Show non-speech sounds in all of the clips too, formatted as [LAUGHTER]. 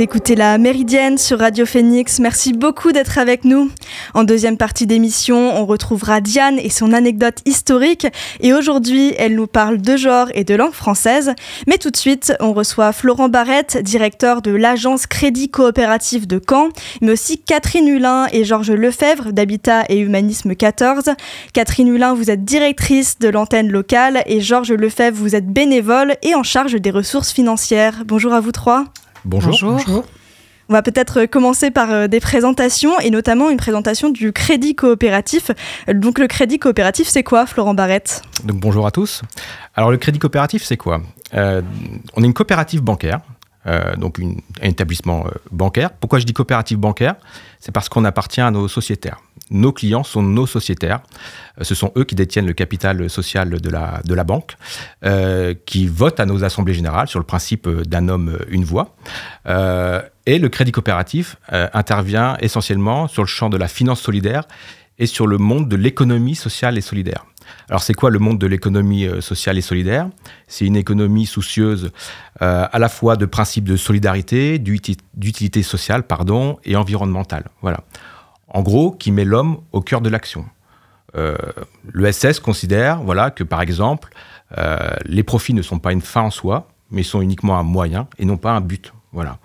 Écoutez la Méridienne sur Radio Phoenix. Merci beaucoup d'être avec nous. En deuxième partie d'émission, on retrouvera Diane et son anecdote historique. Et aujourd'hui, elle nous parle de genre et de langue française. Mais tout de suite, on reçoit Florent Barrette, directeur de l'agence Crédit Coopératif de Caen, mais aussi Catherine Hulin et Georges Lefebvre d'Habitat et Humanisme 14. Catherine Hulin, vous êtes directrice de l'antenne locale et Georges Lefebvre, vous êtes bénévole et en charge des ressources financières. Bonjour à vous trois. Bonjour. On va peut-être commencer par euh, des présentations et notamment une présentation du crédit coopératif. Donc le crédit coopératif, c'est quoi, Florent Barrette? Donc bonjour à tous. Alors le crédit coopératif, c'est quoi? Euh, On est une coopérative bancaire euh, donc un établissement euh, bancaire. Pourquoi je dis coopérative bancaire? C'est parce qu'on appartient à nos sociétaires. Nos clients sont nos sociétaires. Euh, ce sont eux qui détiennent le capital social de la, de la banque, qui votent à nos assemblées générales sur le principe d'un homme, une voix. et le crédit coopératif intervient essentiellement sur le champ de la finance solidaire et sur le monde de l'économie sociale et solidaire. Alors c'est quoi le monde de l'économie euh, sociale et solidaire? C'est une économie soucieuse euh, à la fois de principes de solidarité, d'utilité sociale pardon, et environnementale. Voilà. En gros, qui met l'homme au cœur de l'action. Euh, L'ESS considère voilà, que par exemple, euh, les profits ne sont pas une fin en soi, mais sont uniquement un moyen et non pas un but. Voilà.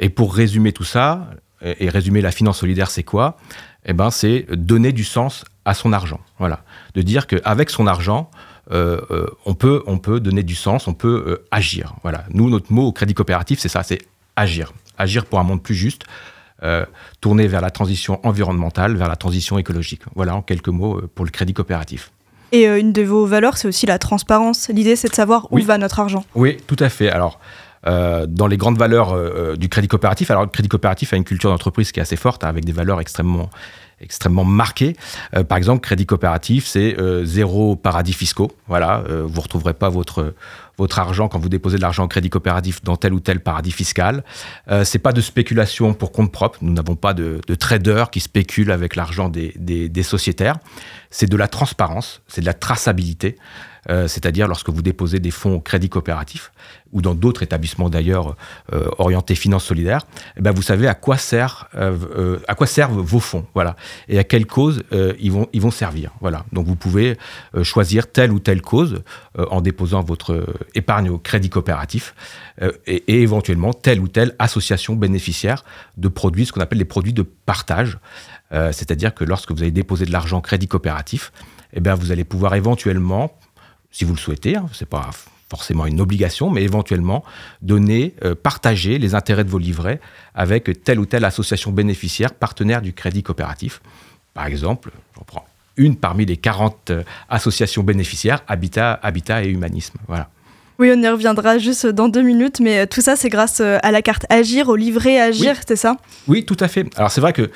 Et pour résumer tout ça, et, et résumer la finance solidaire, c'est quoi? Eh ben, c'est donner du sens à son argent. Voilà. De dire qu'avec son argent, euh, euh, on, peut, on peut donner du sens, on peut euh, agir. Voilà. Nous, notre mot au crédit coopératif, c'est ça, c'est agir. Agir pour un monde plus juste, tourner vers la transition environnementale, vers la transition écologique. Voilà, en quelques mots, pour le crédit coopératif. Et une de vos valeurs, c'est aussi la transparence. L'idée, c'est de savoir où va notre argent. Oui, tout à fait. Alors, dans les grandes valeurs du crédit coopératif. Alors, le crédit coopératif a une culture d'entreprise qui est assez forte, hein, avec des valeurs extrêmement, extrêmement marqué. Euh, par exemple, crédit coopératif, c'est euh, zéro paradis fiscaux. Voilà, euh, vous retrouverez pas votre votre argent quand vous déposez de l'argent en crédit coopératif dans tel ou tel paradis fiscal. Euh, c'est pas de spéculation pour compte propre. Nous n'avons pas de, de traders qui spéculent avec l'argent des, des, des sociétaires. C'est de la transparence, c'est de la traçabilité. Euh, c'est-à-dire lorsque vous déposez des fonds au crédit coopératif ou dans d'autres établissements d'ailleurs euh, orientés finance solidaire, eh ben vous savez à quoi, sert, euh, à quoi servent vos fonds, voilà, et à quelle cause ils, vont, servir. Voilà. Donc vous pouvez choisir telle ou telle cause en déposant votre épargne au crédit coopératif et, et, éventuellement telle ou telle association bénéficiaire de produits, ce qu'on appelle les produits de partage. C'est-à-dire que lorsque vous avez déposé de l'argent crédit coopératif, eh bien, vous allez pouvoir éventuellement si vous le souhaitez, hein, ce n'est pas forcément une obligation, mais éventuellement donner, euh, partager les intérêts de vos livrets avec telle ou telle association bénéficiaire, partenaire du crédit coopératif. Par exemple, j'en prends une parmi les 40 euh, associations bénéficiaires, Habitat, Habitat et Humanisme. Voilà. Oui, on y reviendra juste dans deux minutes, mais euh, tout ça, c'est grâce à la carte Agir, au livret Agir, c'est ça? Oui, tout à fait. Alors c'est vrai que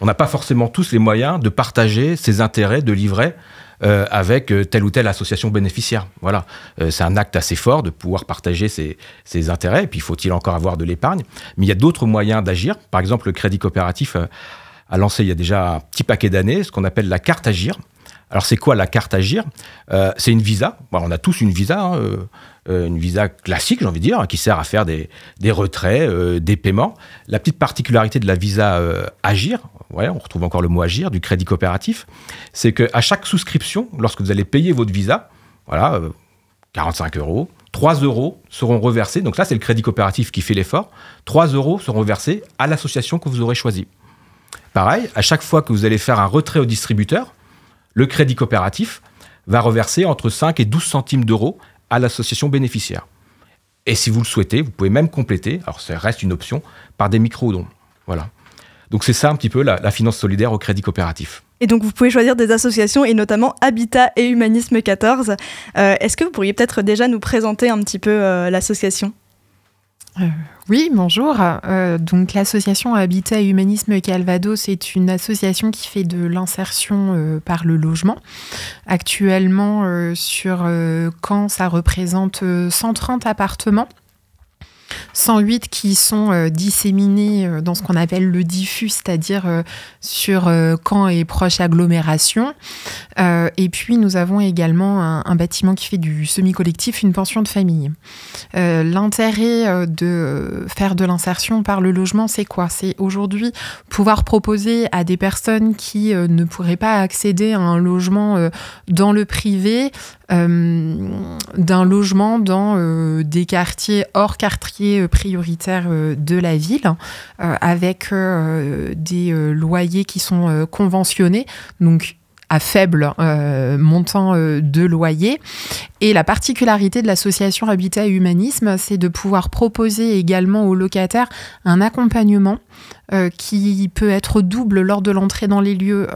on n'a pas forcément tous les moyens de partager ses intérêts de livret euh, avec euh, telle ou telle association bénéficiaire. Voilà, euh, c'est un acte assez fort de pouvoir partager ses, ses intérêts. Et puis, faut-il encore avoir de l'épargne? Mais il y a d'autres moyens d'agir. Par exemple, le Crédit Coopératif a lancé il y a déjà un petit paquet d'années ce qu'on appelle la carte Agir. Alors, c'est quoi la carte Agir? Euh, C'est une visa. Bon, on a tous une visa, hein, euh, une visa classique, j'ai envie de dire, qui sert à faire des, des retraits, euh, des paiements. La petite particularité de la visa Agir, ouais, on retrouve encore le mot agir, du crédit coopératif, c'est qu'à chaque souscription, lorsque vous allez payer votre visa, voilà, 45 euh, euros, 3 euros seront reversés, donc là c'est le crédit coopératif qui fait l'effort, 3 euros seront versés à l'association que vous aurez choisie. Pareil, à chaque fois que vous allez faire un retrait au distributeur, le crédit coopératif va reverser entre 5 et 12 centimes d'euros à l'association bénéficiaire. Et si vous le souhaitez, vous pouvez même compléter, alors ça reste une option, par des micro-dons. Voilà. Donc c'est ça un petit peu la, finance solidaire au crédit coopératif. Et donc vous pouvez choisir des associations et notamment Habitat et Humanisme 14. Euh, est-ce que vous pourriez peut-être déjà nous présenter un petit peu euh, l'association? Euh, oui, bonjour. donc l'association Habitat Humanisme Calvados est une association qui fait de l'insertion par le logement. Actuellement, sur Caen, ça représente 130 appartements 108 qui sont euh, disséminés euh, dans ce qu'on appelle le diffus, c'est-à-dire euh, sur camps et proches agglomérations. et puis nous avons également un, bâtiment qui fait du semi-collectif, une pension de famille. L'intérêt de faire de l'insertion par le logement, c'est quoi? C'est aujourd'hui pouvoir proposer à des personnes qui ne pourraient pas accéder à un logement dans le privé, d'un logement dans des quartiers hors quartier euh, prioritaires euh, de la ville, euh, avec des loyers qui sont conventionnés, donc à faible montant de loyer. Et la particularité de l'association Habitat et Humanisme, c'est de pouvoir proposer également aux locataires un accompagnement qui peut être double lors de l'entrée dans les lieux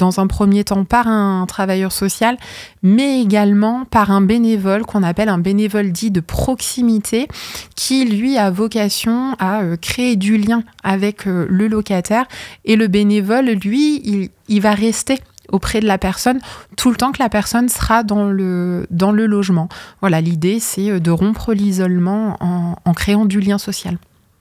dans un premier temps par un travailleur social, mais également par un bénévole qu'on appelle un bénévole dit de proximité, qui lui a vocation à euh, créer du lien avec euh, le locataire. Et le bénévole, lui, il, va rester auprès de la personne tout le temps que la personne sera dans le, dans le logement. Voilà, l'idée, c'est euh, de rompre l'isolement en, créant du lien social.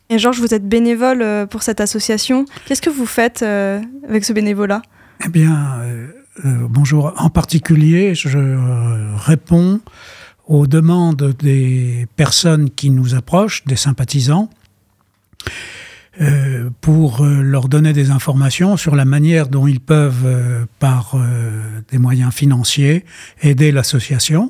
Et Georges, vous êtes bénévole pour cette association. Qu'est-ce que vous faites avec ce bénévolat? Eh bien, euh, euh, bonjour. En particulier, je euh, réponds aux demandes des personnes qui nous approchent, des sympathisants, pour leur donner des informations sur la manière dont ils peuvent, par des moyens financiers, aider l'association.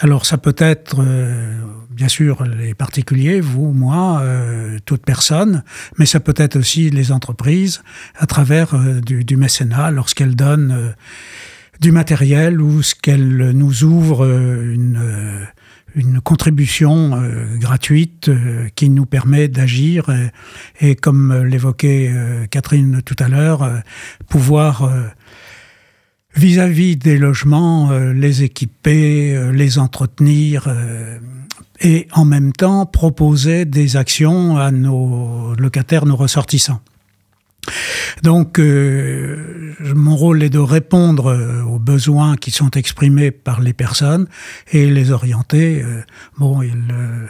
Alors ça peut être, euh, bien sûr, les particuliers, vous, moi, euh, toute personne, mais ça peut être aussi les entreprises à travers euh, du, mécénat lorsqu'elles donnent du matériel ou ce qu'elles nous ouvrent une, contribution gratuite qui nous permet d'agir et, comme l'évoquait Catherine tout à l'heure, pouvoir vis-à-vis des logements, euh, les équiper, euh, les entretenir euh, et en même temps proposer des actions à nos locataires, nos ressortissants. Donc, mon rôle est de répondre aux besoins qui sont exprimés par les personnes et les orienter. bon, il, euh,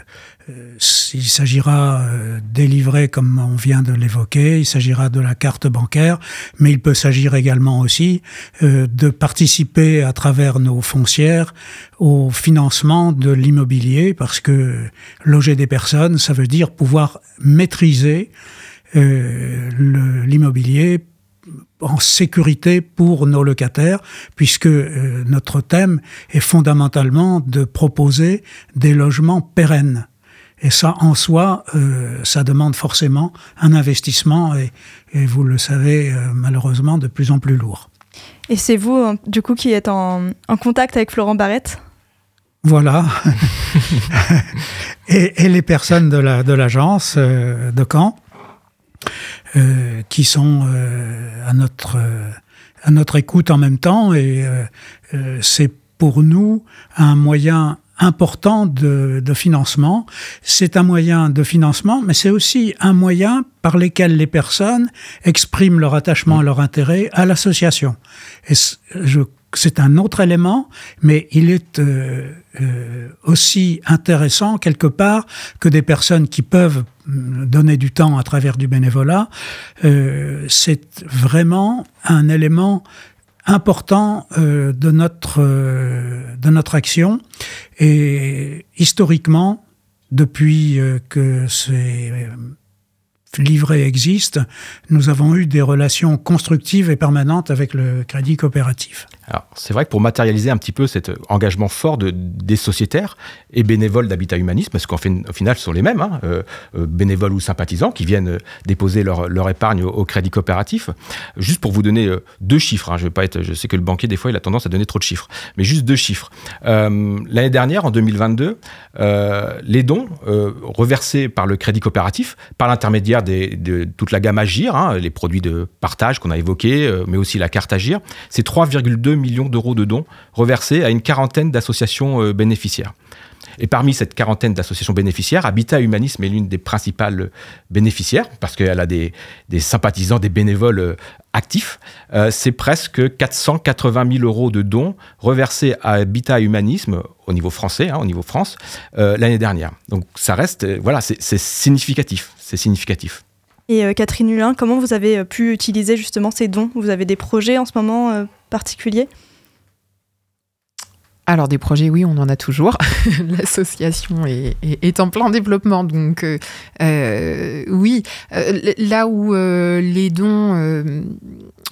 il s'agira euh, des livrets comme on vient de l'évoquer, il s'agira de la carte bancaire, mais il peut s'agir également aussi euh, de participer à travers nos foncières au financement de l'immobilier, parce que loger des personnes, ça veut dire pouvoir maîtriser l'immobilier en sécurité pour nos locataires, puisque notre thème est fondamentalement de proposer des logements pérennes. Et ça, en soi, euh, ça demande forcément un investissement et, vous le savez euh, malheureusement de plus en plus lourd. Et c'est vous, hein, du coup, qui êtes en, contact avec Florent Barrette? Voilà. [LAUGHS] et, les personnes de l'agence la, de, euh, de Caen qui sont à, notre, à notre écoute en même temps. Et c'est pour nous un moyen important de, de financement. C'est un moyen de financement, mais c'est aussi un moyen par lequel les personnes expriment leur attachement, leur intérêt à l'association. Et c'est un autre élément, mais il est euh, euh, aussi intéressant quelque part que des personnes qui peuvent mm, donner du temps à travers du bénévolat. Euh, c'est vraiment un élément important euh, de, notre, euh, de notre action. Et historiquement, depuis euh, que ces livrets existent, nous avons eu des relations constructives et permanentes avec le crédit coopératif. C'est vrai que pour matérialiser un petit peu cet engagement fort de, des sociétaires et bénévoles d'Habitat Humanisme, parce qu'en au final, ce sont les mêmes, hein, euh, euh, bénévoles ou sympathisants, qui viennent euh, déposer leur, leur épargne au, crédit coopératif. Juste pour vous donner deux chiffres, hein, je, vais pas être, je sais que le banquier, des fois, il a tendance à donner trop de chiffres, mais juste deux chiffres. L'année dernière, en 2022, les dons reversés par le crédit coopératif, par l'intermédiaire de toute la gamme Agir, hein, les produits de partage qu'on a évoqués, mais aussi la carte Agir, c'est 3,2 millions d'euros de dons reversés à une quarantaine d'associations euh, bénéficiaires. Et parmi cette quarantaine d'associations bénéficiaires, Habitat Humanisme est l'une des principales bénéficiaires parce qu'elle a des, sympathisants, des bénévoles actifs. c'est presque 480 000 euros de dons reversés à Habitat Humanisme au niveau français, hein, au niveau France, l'année dernière. Donc ça reste, voilà, c'est significatif. C'est significatif. Et euh, Catherine Hulin, comment vous avez euh, pu utiliser justement ces dons? Vous avez des projets en ce moment euh, particuliers alors des projets, oui, on en a toujours. [LAUGHS] L'association est, en plein développement, donc oui, là où les dons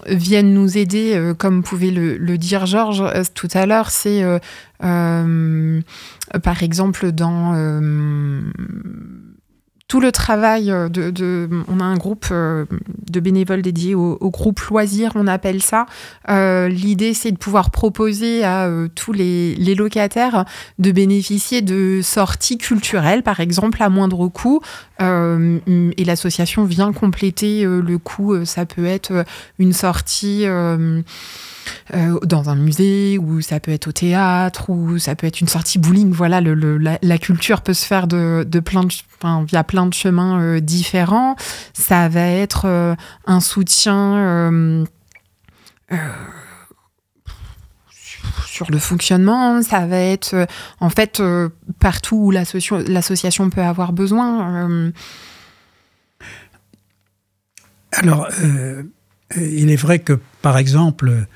viennent nous aider, comme pouvait le dire Georges tout à l'heure, c'est par exemple dans tout le travail euh, de, on a un groupe euh, de bénévoles dédiés au, groupe loisirs, on appelle ça. Euh, l'idée, c'est de pouvoir proposer à tous les, locataires de bénéficier de sorties culturelles, par exemple, à moindre coût. et l'association vient compléter le coût. Ça peut être une sortie euh, dans un musée, ou ça peut être au théâtre, ou ça peut être une sortie bowling. Voilà, le, la, culture peut se faire de, de plein de, enfin, via plein de chemins euh, différents. Ça va être euh, un soutien sur le fonctionnement, ça va être en fait partout où l'association peut avoir besoin. Alors, il est vrai que, par exemple,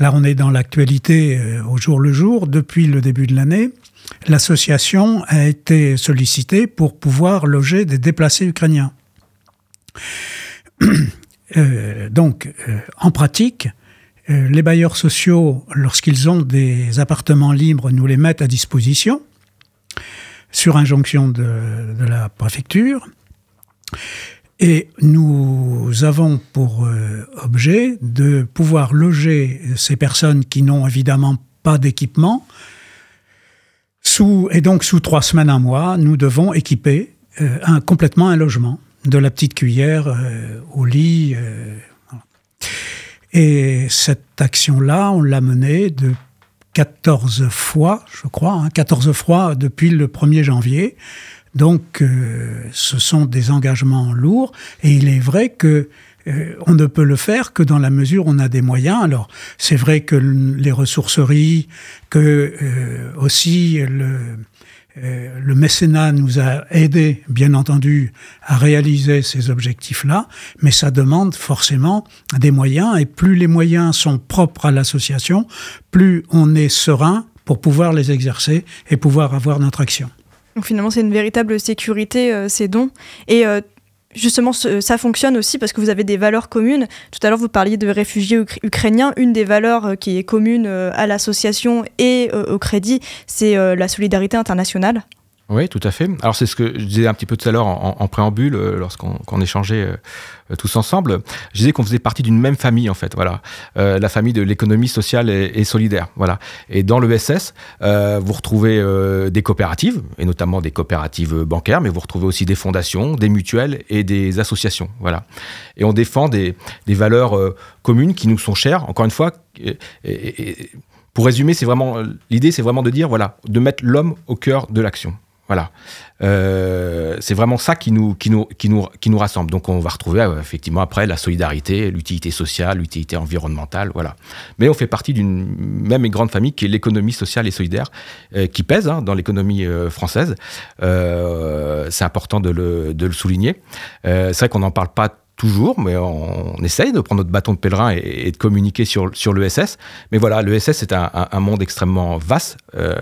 Là, on est dans l'actualité euh, au jour le jour. Depuis le début de l'année, l'association a été sollicitée pour pouvoir loger des déplacés ukrainiens. [CLEARS THROAT] Euh, donc, euh, en pratique, les bailleurs sociaux, lorsqu'ils ont des appartements libres, nous les mettent à disposition sur injonction de, de la préfecture. Et nous avons pour euh, objet de pouvoir loger ces personnes qui n'ont évidemment pas d'équipement. Et donc, sous trois semaines, un mois, nous devons équiper euh, complètement un logement, de la petite cuillère euh, au lit. Et cette action-là, on l'a menée de 14 fois, je crois, hein, 14 fois depuis le 1er janvier. Donc, euh, ce sont des engagements lourds, et il est vrai que euh, on ne peut le faire que dans la mesure où on a des moyens. Alors, c'est vrai que les ressourceries, que euh, aussi le, le mécénat nous a aidés, bien entendu, à réaliser ces objectifs-là, mais ça demande forcément des moyens, et plus les moyens sont propres à l'association, plus on est serein pour pouvoir les exercer et pouvoir avoir notre action. Donc finalement, c'est une véritable sécurité, euh, ces dons. Et euh, justement, ça fonctionne aussi parce que vous avez des valeurs communes. Tout à l'heure, vous parliez de réfugiés ukrainiens. Une des valeurs euh, qui est commune à l'association et au crédit, c'est la solidarité internationale. Oui, tout à fait. Alors c'est ce que je disais un petit peu tout à l'heure en, préambule, euh, lorsqu'on échangeait euh, tous ensemble. Je disais qu'on faisait partie d'une même famille en fait, voilà, euh, la famille de l'économie sociale et, solidaire, voilà. Et dans l'ESS, vous retrouvez des coopératives et notamment des coopératives bancaires, mais vous retrouvez aussi des fondations, des mutuelles et des associations, voilà. Et on défend des, valeurs communes qui nous sont chères. Encore une fois. pour résumer, c'est vraiment l'idée, c'est vraiment de dire voilà, de mettre l'homme au cœur de l'action. Voilà. Euh, c'est vraiment ça qui nous, qui, nous, qui, nous, qui nous rassemble. Donc on va retrouver euh, effectivement après la solidarité, l'utilité sociale, l'utilité environnementale, voilà. Mais on fait partie d'une même et grande famille qui est l'économie sociale et solidaire, euh, qui pèse hein, dans l'économie française. c'est important de le, de le souligner. c'est vrai qu'on n'en parle pas toujours, mais on, essaye de prendre notre bâton de pèlerin et, de communiquer sur, sur l'ESS. Mais voilà, l'ESS, c'est un, monde extrêmement vaste euh,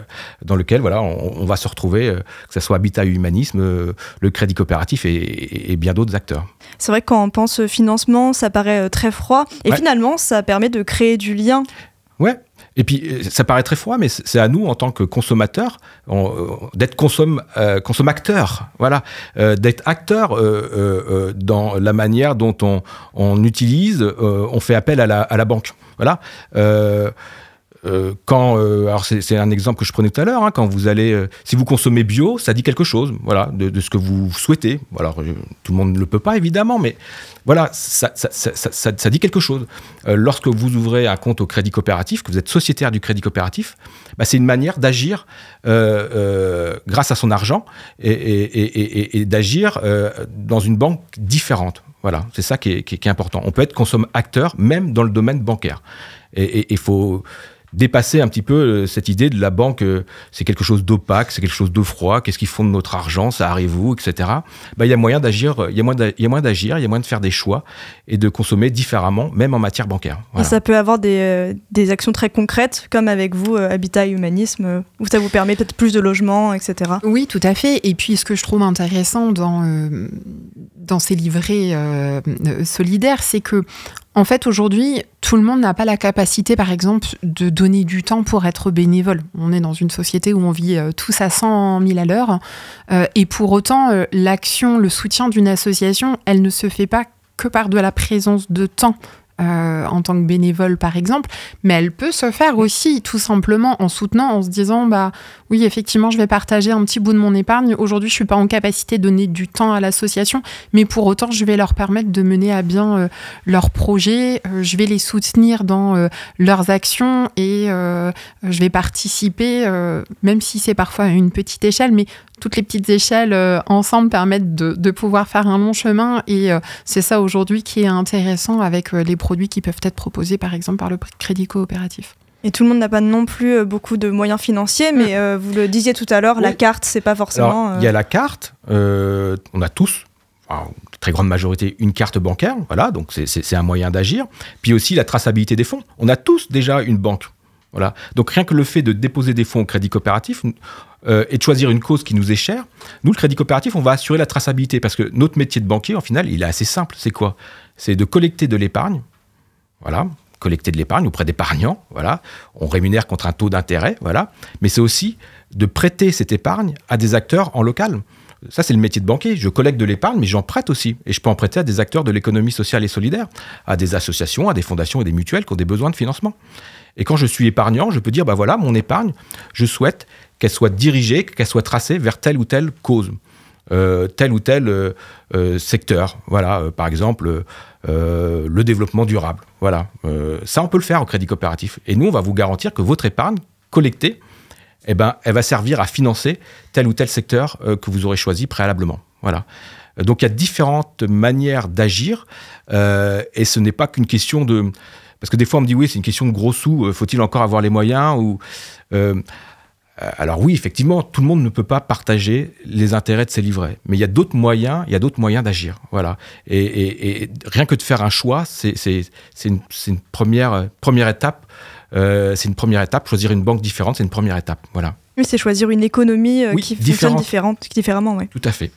dans lequel voilà, on, va se retrouver, euh, que ce soit Habitat Humanisme, euh, le Crédit Coopératif et, bien d'autres acteurs. C'est vrai que quand on pense financement, ça paraît très froid. Et finalement, ça permet de créer du lien. Ouais, et puis, euh, ça paraît très froid, mais c'est à nous, en tant que consommateurs, euh, d'être consomme, euh, consommateurs, voilà, d'être acteurs dans la manière dont on, on utilise, on fait appel à la, à la banque. Voilà. Euh, quand, euh, alors c'est un exemple que je prenais tout à l'heure, hein, quand vous allez, euh, si vous consommez bio, ça dit quelque chose, voilà, de, ce que vous souhaitez. Alors tout le monde ne le peut pas évidemment, mais voilà, ça, ça, ça, ça dit quelque chose. lorsque vous ouvrez un compte au crédit coopératif, que vous êtes sociétaire du crédit coopératif, bah, c'est une manière d'agir grâce à son argent et, et, et, et d'agir dans une banque différente. Voilà, c'est ça qui est, qui, qui est, important. On peut être consomme-acteur même dans le domaine bancaire. Et il faut dépasser un petit peu euh, cette idée de la banque, euh, c'est quelque chose d'opaque, c'est quelque chose de froid, qu'est-ce qu'ils font de notre argent, ça arrive où, etc. Bah, il y a moyen d'agir, il y a moyen d'agir, il y a moyen de faire des choix et de consommer différemment, même en matière bancaire. Et ça peut avoir des, euh, des, actions très concrètes, comme avec vous, Habitat et Humanisme, où ça vous permet peut-être plus de logements, etc. Oui, tout à fait. Et puis, ce que je trouve intéressant dans, dans ces livrets solidaires, c'est que en fait, aujourd'hui, tout le monde n'a pas la capacité, par exemple, de donner du temps pour être bénévole. On est dans une société où on vit euh, tous à 100 000 à l'heure. Euh, et pour autant, euh, l'action, le soutien d'une association, elle ne se fait pas que par de la présence de temps euh, en tant que bénévole par exemple, mais elle peut se faire aussi tout simplement en soutenant, en se disant bah oui effectivement je vais partager un petit bout de mon épargne. Aujourd'hui je suis pas en capacité de donner du temps à l'association, mais pour autant je vais leur permettre de mener à bien euh, leurs projets, euh, je vais les soutenir dans leurs actions et je vais participer, même si c'est parfois à une petite échelle, mais toutes les petites échelles euh, ensemble permettent de, pouvoir faire un long chemin et euh, c'est ça aujourd'hui qui est intéressant avec euh, les produits qui peuvent être proposés par exemple par le crédit coopératif. Et tout le monde n'a pas non plus beaucoup de moyens financiers, mais mm. vous le disiez tout à l'heure, la carte, c'est pas forcément. Il y a la carte, on a tous, enfin, très grande majorité, une carte bancaire, voilà, donc c'est un moyen d'agir. Puis aussi la traçabilité des fonds. On a tous déjà une banque. Voilà. Donc rien que le fait de déposer des fonds au crédit coopératif, euh, et de choisir une cause qui nous est chère, nous, le crédit coopératif, on va assurer la traçabilité parce que notre métier de banquier, en final, il est assez simple. C'est quoi? C'est de collecter de l'épargne, voilà, collecter de l'épargne auprès d'épargnants, voilà. On rémunère contre un taux d'intérêt, voilà. Mais c'est aussi de prêter cette épargne à des acteurs en local. Ça, c'est le métier de banquier. Je collecte de l'épargne, mais j'en prête aussi. Et je peux en prêter à des acteurs de l'économie sociale et solidaire, à des associations, à des fondations et des mutuelles qui ont des besoins de financement. Et quand je suis épargnant, je peux dire, bah voilà, mon épargne, je souhaite qu'elle soit dirigée, qu'elle soit tracée vers telle ou telle cause, euh, tel ou tel euh, euh, secteur. Voilà, par exemple, le développement durable. Voilà, ça on peut le faire au crédit coopératif. Et nous, on va vous garantir que votre épargne collectée, eh ben, elle va servir à financer tel ou tel secteur que vous aurez choisi préalablement. Voilà. Donc il y a différentes manières d'agir, et ce n'est pas qu'une question de parce que des fois on me dit oui c'est une question de gros sous, faut-il encore avoir les moyens ou euh, alors oui, effectivement, tout le monde ne peut pas partager les intérêts de ses livrets, mais il y a d'autres moyens, il y a d'autres moyens d'agir, voilà. Et, rien que de faire un choix, c'est une, une, première première étape. Euh, c'est une première étape. Choisir une banque différente, c'est une première étape, voilà. Oui, c'est choisir une économie euh, qui fonctionne différente, différemment, oui. Tout à fait.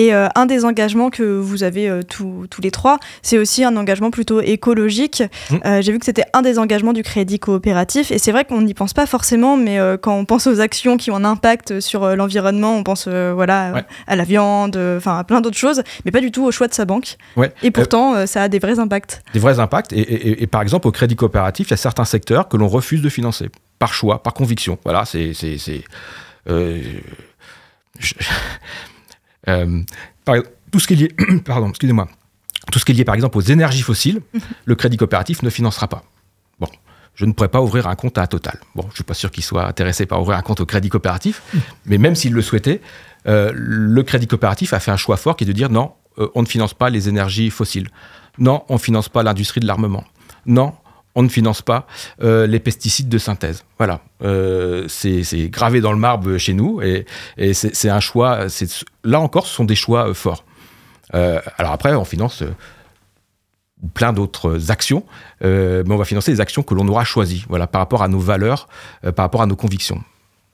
Et euh, un des engagements que vous avez euh, tous les trois, c'est aussi un engagement plutôt écologique. Mmh. Euh, j'ai vu que c'était un des engagements du crédit coopératif. Et c'est vrai qu'on n'y pense pas forcément, mais quand on pense aux actions qui ont un impact sur l'environnement, on pense voilà, à la viande, enfin à plein d'autres choses, mais pas du tout au choix de sa banque. Ouais. Et pourtant, ça a des vrais impacts. Des vrais impacts. Et, par exemple, au crédit coopératif, il y a certains secteurs que l'on refuse de financer, par choix, par conviction. Voilà, c'est. Euh, tout ce qui est lié, [CLEARS THROAT] pardon, excusez-moi, tout ce qui est lié par exemple aux énergies fossiles, [LAUGHS] le crédit coopératif ne financera pas. Bon, je ne pourrais pas ouvrir un compte à Total. Bon, je ne suis pas sûr qu'il soit intéressé par ouvrir un compte au crédit coopératif, [LAUGHS] mais même s'il le souhaitait, euh, le crédit coopératif a fait un choix fort qui est de dire non, euh, on ne finance pas les énergies fossiles. Non, on ne finance pas l'industrie de l'armement. Non, on ne finance pas euh, les pesticides de synthèse. Voilà, euh, c'est gravé dans le marbre chez nous et, c'est un choix. Là encore, ce sont des choix euh, forts. alors après, on finance plein d'autres actions, mais on va financer les actions que l'on aura choisies, voilà, par rapport à nos valeurs, par rapport à nos convictions.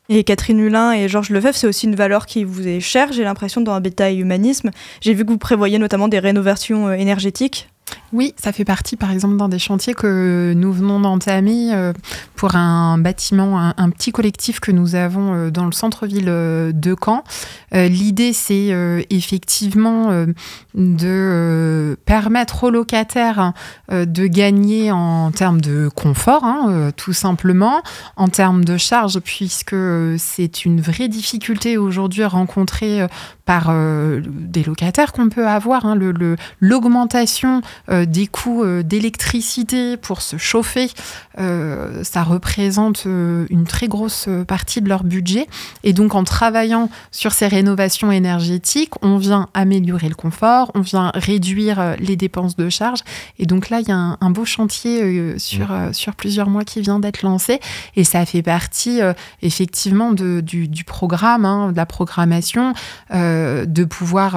Et Catherine Hulin et Georges Lefebvre, c'est aussi une valeur qui vous est chère, j'ai l'impression, dans Habitat et Humanisme. J'ai vu que vous prévoyez notamment des rénovations énergétiques. Oui, ça fait partie, par exemple, d'un des chantiers que nous venons d'entamer euh, pour un bâtiment, un, petit collectif que nous avons euh, dans le centre-ville euh, de Caen. L'idée, c'est effectivement de permettre aux locataires de gagner en termes de confort, hein, tout simplement, en termes de charges, puisque c'est une vraie difficulté aujourd'hui rencontrée par des locataires qu'on peut avoir. Hein, L'augmentation des coûts euh, d'électricité pour se chauffer, euh, ça représente une très grosse partie de leur budget. Et donc en travaillant sur ces rénovations énergétiques, on vient améliorer le confort, on vient réduire les dépenses de charge. Et donc là, il y a un, beau chantier sur, sur plusieurs mois qui vient d'être lancé. Et ça fait partie effectivement de, du, programme, hein, de la programmation, de pouvoir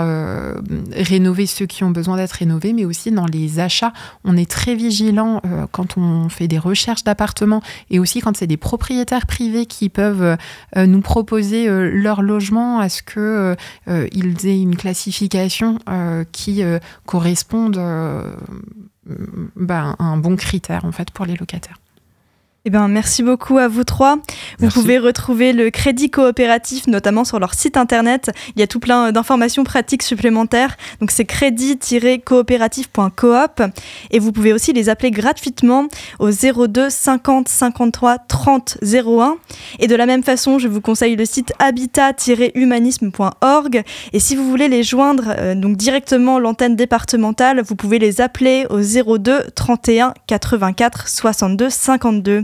rénover ceux qui ont besoin d'être rénovés, mais aussi dans les achats, on est très vigilant euh, quand on fait des recherches d'appartements et aussi quand c'est des propriétaires privés qui peuvent euh, nous proposer euh, leur logement à ce que ils aient une classification qui corresponde ben, à un bon critère en fait pour les locataires. Eh ben, merci beaucoup à vous trois. Vous pouvez retrouver le crédit coopératif, notamment sur leur site internet. Il y a tout plein d'informations pratiques supplémentaires. Donc, c'est crédit-coopératif.coop. Et vous pouvez aussi les appeler gratuitement au 02 50 53 30 01. Et de la même façon, je vous conseille le site habitat-humanisme.org. Et si vous voulez les joindre euh, donc directement l'antenne départementale, vous pouvez les appeler au 02 31 84 62 52.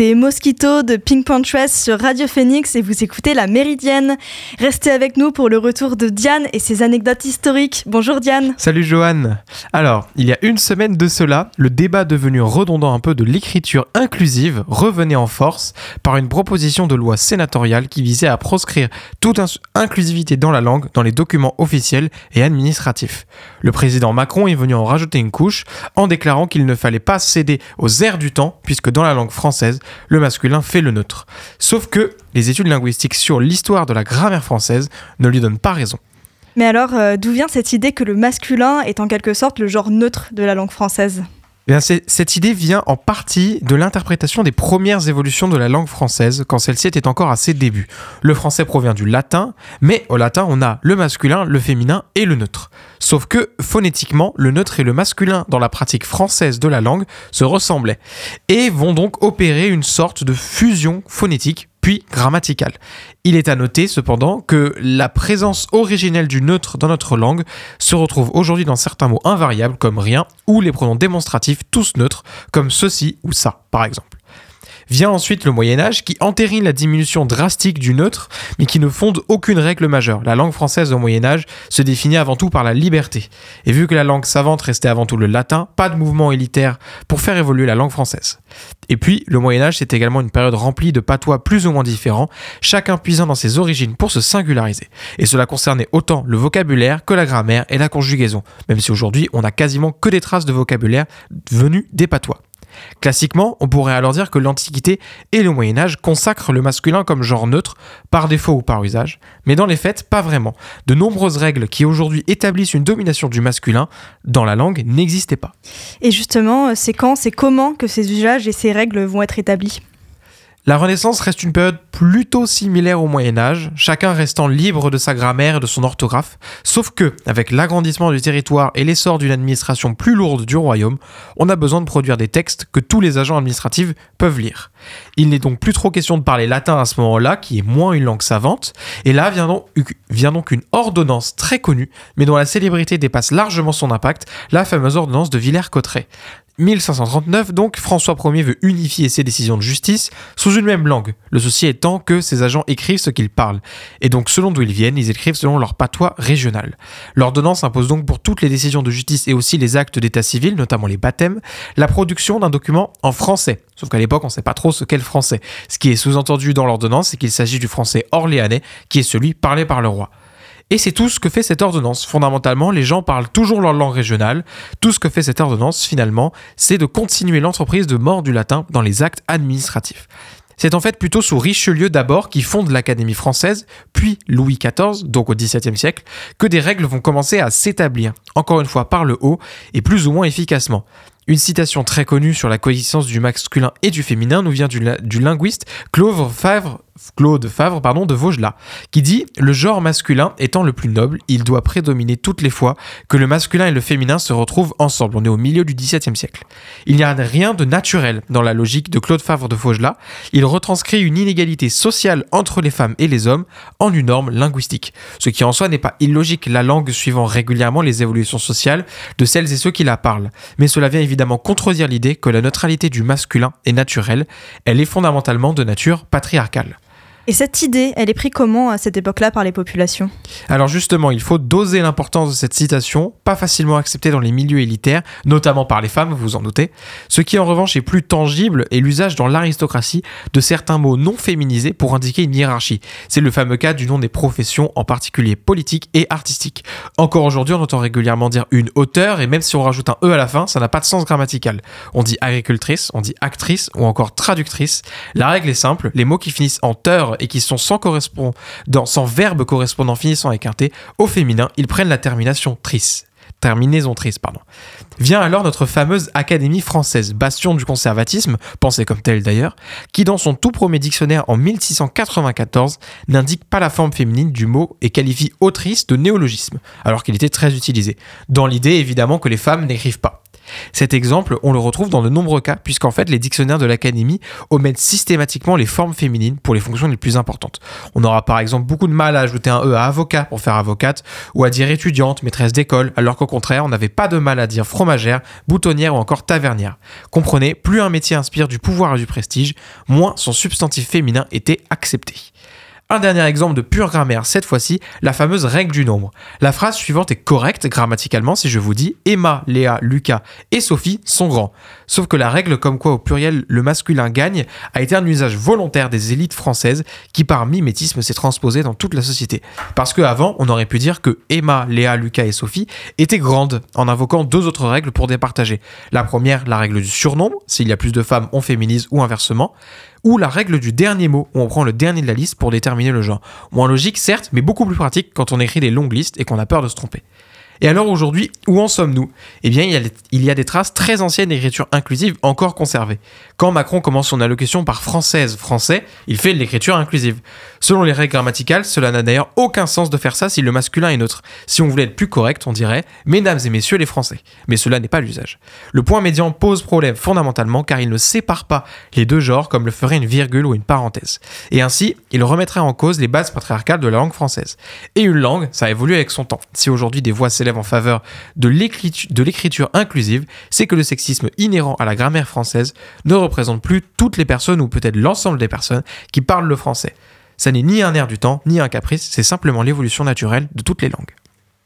Mosquito de Pink Pantress sur Radio Phoenix et vous écoutez La Méridienne. Restez avec nous pour le retour de Diane et ses anecdotes historiques. Bonjour Diane. Salut Johan. Alors, il y a une semaine de cela, le débat devenu redondant un peu de l'écriture inclusive revenait en force par une proposition de loi sénatoriale qui visait à proscrire toute inclusivité dans la langue dans les documents officiels et administratifs. Le président Macron est venu en rajouter une couche en déclarant qu'il ne fallait pas céder aux airs du temps puisque dans la langue française, le masculin fait le neutre. Sauf que les études linguistiques sur l'histoire de la grammaire française ne lui donnent pas raison. Mais alors, euh, d'où vient cette idée que le masculin est en quelque sorte le genre neutre de la langue française? Eh bien, cette idée vient en partie de l'interprétation des premières évolutions de la langue française quand celle-ci était encore à ses débuts. Le français provient du latin, mais au latin on a le masculin, le féminin et le neutre. Sauf que phonétiquement, le neutre et le masculin dans la pratique française de la langue se ressemblaient et vont donc opérer une sorte de fusion phonétique puis grammatical. Il est à noter cependant que la présence originelle du neutre dans notre langue se retrouve aujourd'hui dans certains mots invariables comme rien ou les pronoms démonstratifs tous neutres comme ceci ou ça par exemple. Vient ensuite le Moyen Âge qui entérine la diminution drastique du neutre, mais qui ne fonde aucune règle majeure. La langue française au Moyen Âge se définit avant tout par la liberté. Et vu que la langue savante restait avant tout le latin, pas de mouvement élitaire pour faire évoluer la langue française. Et puis, le Moyen Âge, c'est également une période remplie de patois plus ou moins différents, chacun puisant dans ses origines pour se singulariser. Et cela concernait autant le vocabulaire que la grammaire et la conjugaison, même si aujourd'hui on n'a quasiment que des traces de vocabulaire venus des patois. Classiquement, on pourrait alors dire que l'Antiquité et le Moyen Âge consacrent le masculin comme genre neutre, par défaut ou par usage, mais dans les faits, pas vraiment. De nombreuses règles qui aujourd'hui établissent une domination du masculin dans la langue n'existaient pas. Et justement, c'est quand, c'est comment que ces usages et ces règles vont être établis? La Renaissance reste une période plutôt similaire au Moyen Âge, chacun restant libre de sa grammaire et de son orthographe, sauf que, avec l'agrandissement du territoire et l'essor d'une administration plus lourde du royaume, on a besoin de produire des textes que tous les agents administratifs peuvent lire. Il n'est donc plus trop question de parler latin à ce moment-là, qui est moins une langue savante, et là vient donc, une ordonnance très connue, mais dont la célébrité dépasse largement son impact, la fameuse ordonnance de Villers-Cotterêts. 1539, donc, François Ier veut unifier ses décisions de justice sous une même langue, le souci étant que ses agents écrivent ce qu'ils parlent. Et donc, selon d'où ils viennent, ils écrivent selon leur patois régional. L'ordonnance impose donc pour toutes les décisions de justice et aussi les actes d'état civil, notamment les baptêmes, la production d'un document en français. Sauf qu'à l'époque, on ne sait pas trop ce qu'est le français. Ce qui est sous-entendu dans l'ordonnance, c'est qu'il s'agit du français orléanais, qui est celui parlé par le roi. Et c'est tout ce que fait cette ordonnance. Fondamentalement, les gens parlent toujours leur langue régionale. Tout ce que fait cette ordonnance, finalement, c'est de continuer l'entreprise de mort du latin dans les actes administratifs. C'est en fait plutôt sous Richelieu d'abord qui fonde l'Académie française, puis Louis XIV, donc au XVIIe siècle, que des règles vont commencer à s'établir, encore une fois par le haut et plus ou moins efficacement. Une citation très connue sur la coexistence du masculin et du féminin nous vient du, du linguiste Claude Favre, Claude Favre pardon, de Vaugelas, qui dit Le genre masculin étant le plus noble, il doit prédominer toutes les fois que le masculin et le féminin se retrouvent ensemble. On est au milieu du XVIIe siècle. Il n'y a rien de naturel dans la logique de Claude Favre de Vaugelas. Il retranscrit une inégalité sociale entre les femmes et les hommes en une norme linguistique. Ce qui en soi n'est pas illogique, la langue suivant régulièrement les évolutions sociales de celles et ceux qui la parlent. Mais cela vient évidemment contredire l'idée que la neutralité du masculin est naturelle. Elle est fondamentalement de nature patriarcale. Et cette idée, elle est prise comment à cette époque-là par les populations? Alors justement, il faut doser l'importance de cette citation, pas facilement acceptée dans les milieux élitaires, notamment par les femmes, vous en doutez. Ce qui en revanche est plus tangible est l'usage dans l'aristocratie de certains mots non féminisés pour indiquer une hiérarchie. C'est le fameux cas du nom des professions, en particulier politiques et artistiques. Encore aujourd'hui, on entend régulièrement dire une auteur, et même si on rajoute un E à la fin, ça n'a pas de sens grammatical. On dit agricultrice, on dit actrice ou encore traductrice. La règle est simple, les mots qui finissent en teur et qui sont sans, verbe correspondant finissant avec un au féminin, ils prennent la termination tris. Terminaison triste, pardon. Vient alors notre fameuse Académie française, bastion du conservatisme, pensée comme telle d'ailleurs, qui dans son tout premier dictionnaire en 1694 n'indique pas la forme féminine du mot et qualifie autrice de néologisme, alors qu'il était très utilisé, dans l'idée évidemment que les femmes n'écrivent pas. Cet exemple, on le retrouve dans de nombreux cas, puisqu'en fait, les dictionnaires de l'Académie omettent systématiquement les formes féminines pour les fonctions les plus importantes. On aura par exemple beaucoup de mal à ajouter un E à avocat pour faire avocate, ou à dire étudiante, maîtresse d'école, alors qu'au contraire, on n'avait pas de mal à dire fromagère, boutonnière ou encore tavernière. Comprenez, plus un métier inspire du pouvoir et du prestige, moins son substantif féminin était accepté. Un dernier exemple de pure grammaire, cette fois-ci, la fameuse règle du nombre. La phrase suivante est correcte grammaticalement si je vous dis Emma, Léa, Lucas et Sophie sont grands. Sauf que la règle comme quoi au pluriel le masculin gagne a été un usage volontaire des élites françaises qui par mimétisme s'est transposé dans toute la société. Parce qu'avant, on aurait pu dire que Emma, Léa, Lucas et Sophie étaient grandes en invoquant deux autres règles pour départager. La première, la règle du surnombre, s'il y a plus de femmes, on féminise ou inversement ou la règle du dernier mot, où on prend le dernier de la liste pour déterminer le genre. Moins logique, certes, mais beaucoup plus pratique quand on écrit des longues listes et qu'on a peur de se tromper. Et alors aujourd'hui, où en sommes-nous? Eh bien, il y, a, des traces très anciennes d'écriture inclusive encore conservées. Quand Macron commence son allocution par française, français, il fait de l'écriture inclusive. Selon les règles grammaticales, cela n'a d'ailleurs aucun sens de faire ça si le masculin est neutre. Si on voulait être plus correct, on dirait Mesdames et messieurs les Français. Mais cela n'est pas l'usage. Le point médian pose problème fondamentalement car il ne sépare pas les deux genres comme le ferait une virgule ou une parenthèse. Et ainsi, il remettrait en cause les bases patriarcales de la langue française. Et une langue, ça évolue avec son temps. Si aujourd'hui des voix en faveur de l'écriture inclusive, c'est que le sexisme inhérent à la grammaire française ne représente plus toutes les personnes ou peut-être l'ensemble des personnes qui parlent le français. Ça n'est ni un air du temps, ni un caprice, c'est simplement l'évolution naturelle de toutes les langues.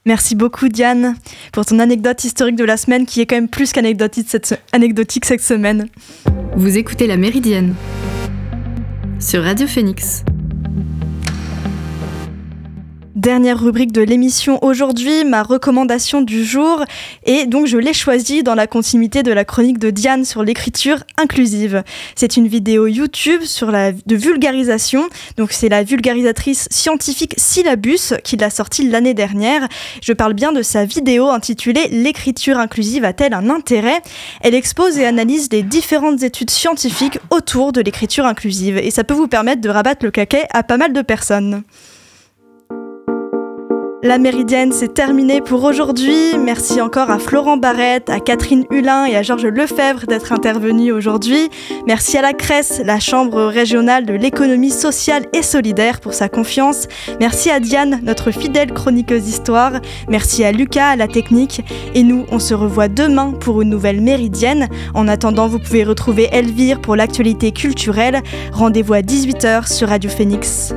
Merci beaucoup Diane pour ton anecdote historique de la semaine qui est quand même plus qu'anecdotique cette, anecdotique cette semaine. Vous écoutez La Méridienne sur Radio Phoenix. Dernière rubrique de l'émission aujourd'hui, ma recommandation du jour. Et donc je l'ai choisie dans la continuité de la chronique de Diane sur l'écriture inclusive. C'est une vidéo YouTube sur la, de vulgarisation. Donc c'est la vulgarisatrice scientifique Syllabus qui l'a sortie l'année dernière. Je parle bien de sa vidéo intitulée L'écriture inclusive a-t-elle un intérêt? Elle expose et analyse les différentes études scientifiques autour de l'écriture inclusive. Et ça peut vous permettre de rabattre le caquet à pas mal de personnes. La Méridienne, c'est terminé pour aujourd'hui. Merci encore à Florent Barrette, à Catherine Hulin et à Georges Lefebvre d'être intervenus aujourd'hui. Merci à la CRES, la Chambre régionale de l'économie sociale et solidaire, pour sa confiance. Merci à Diane, notre fidèle chroniqueuse d'histoire. Merci à Lucas, à la technique. Et nous, on se revoit demain pour une nouvelle Méridienne. En attendant, vous pouvez retrouver Elvire pour l'actualité culturelle. Rendez-vous à 18h sur Radio Phoenix.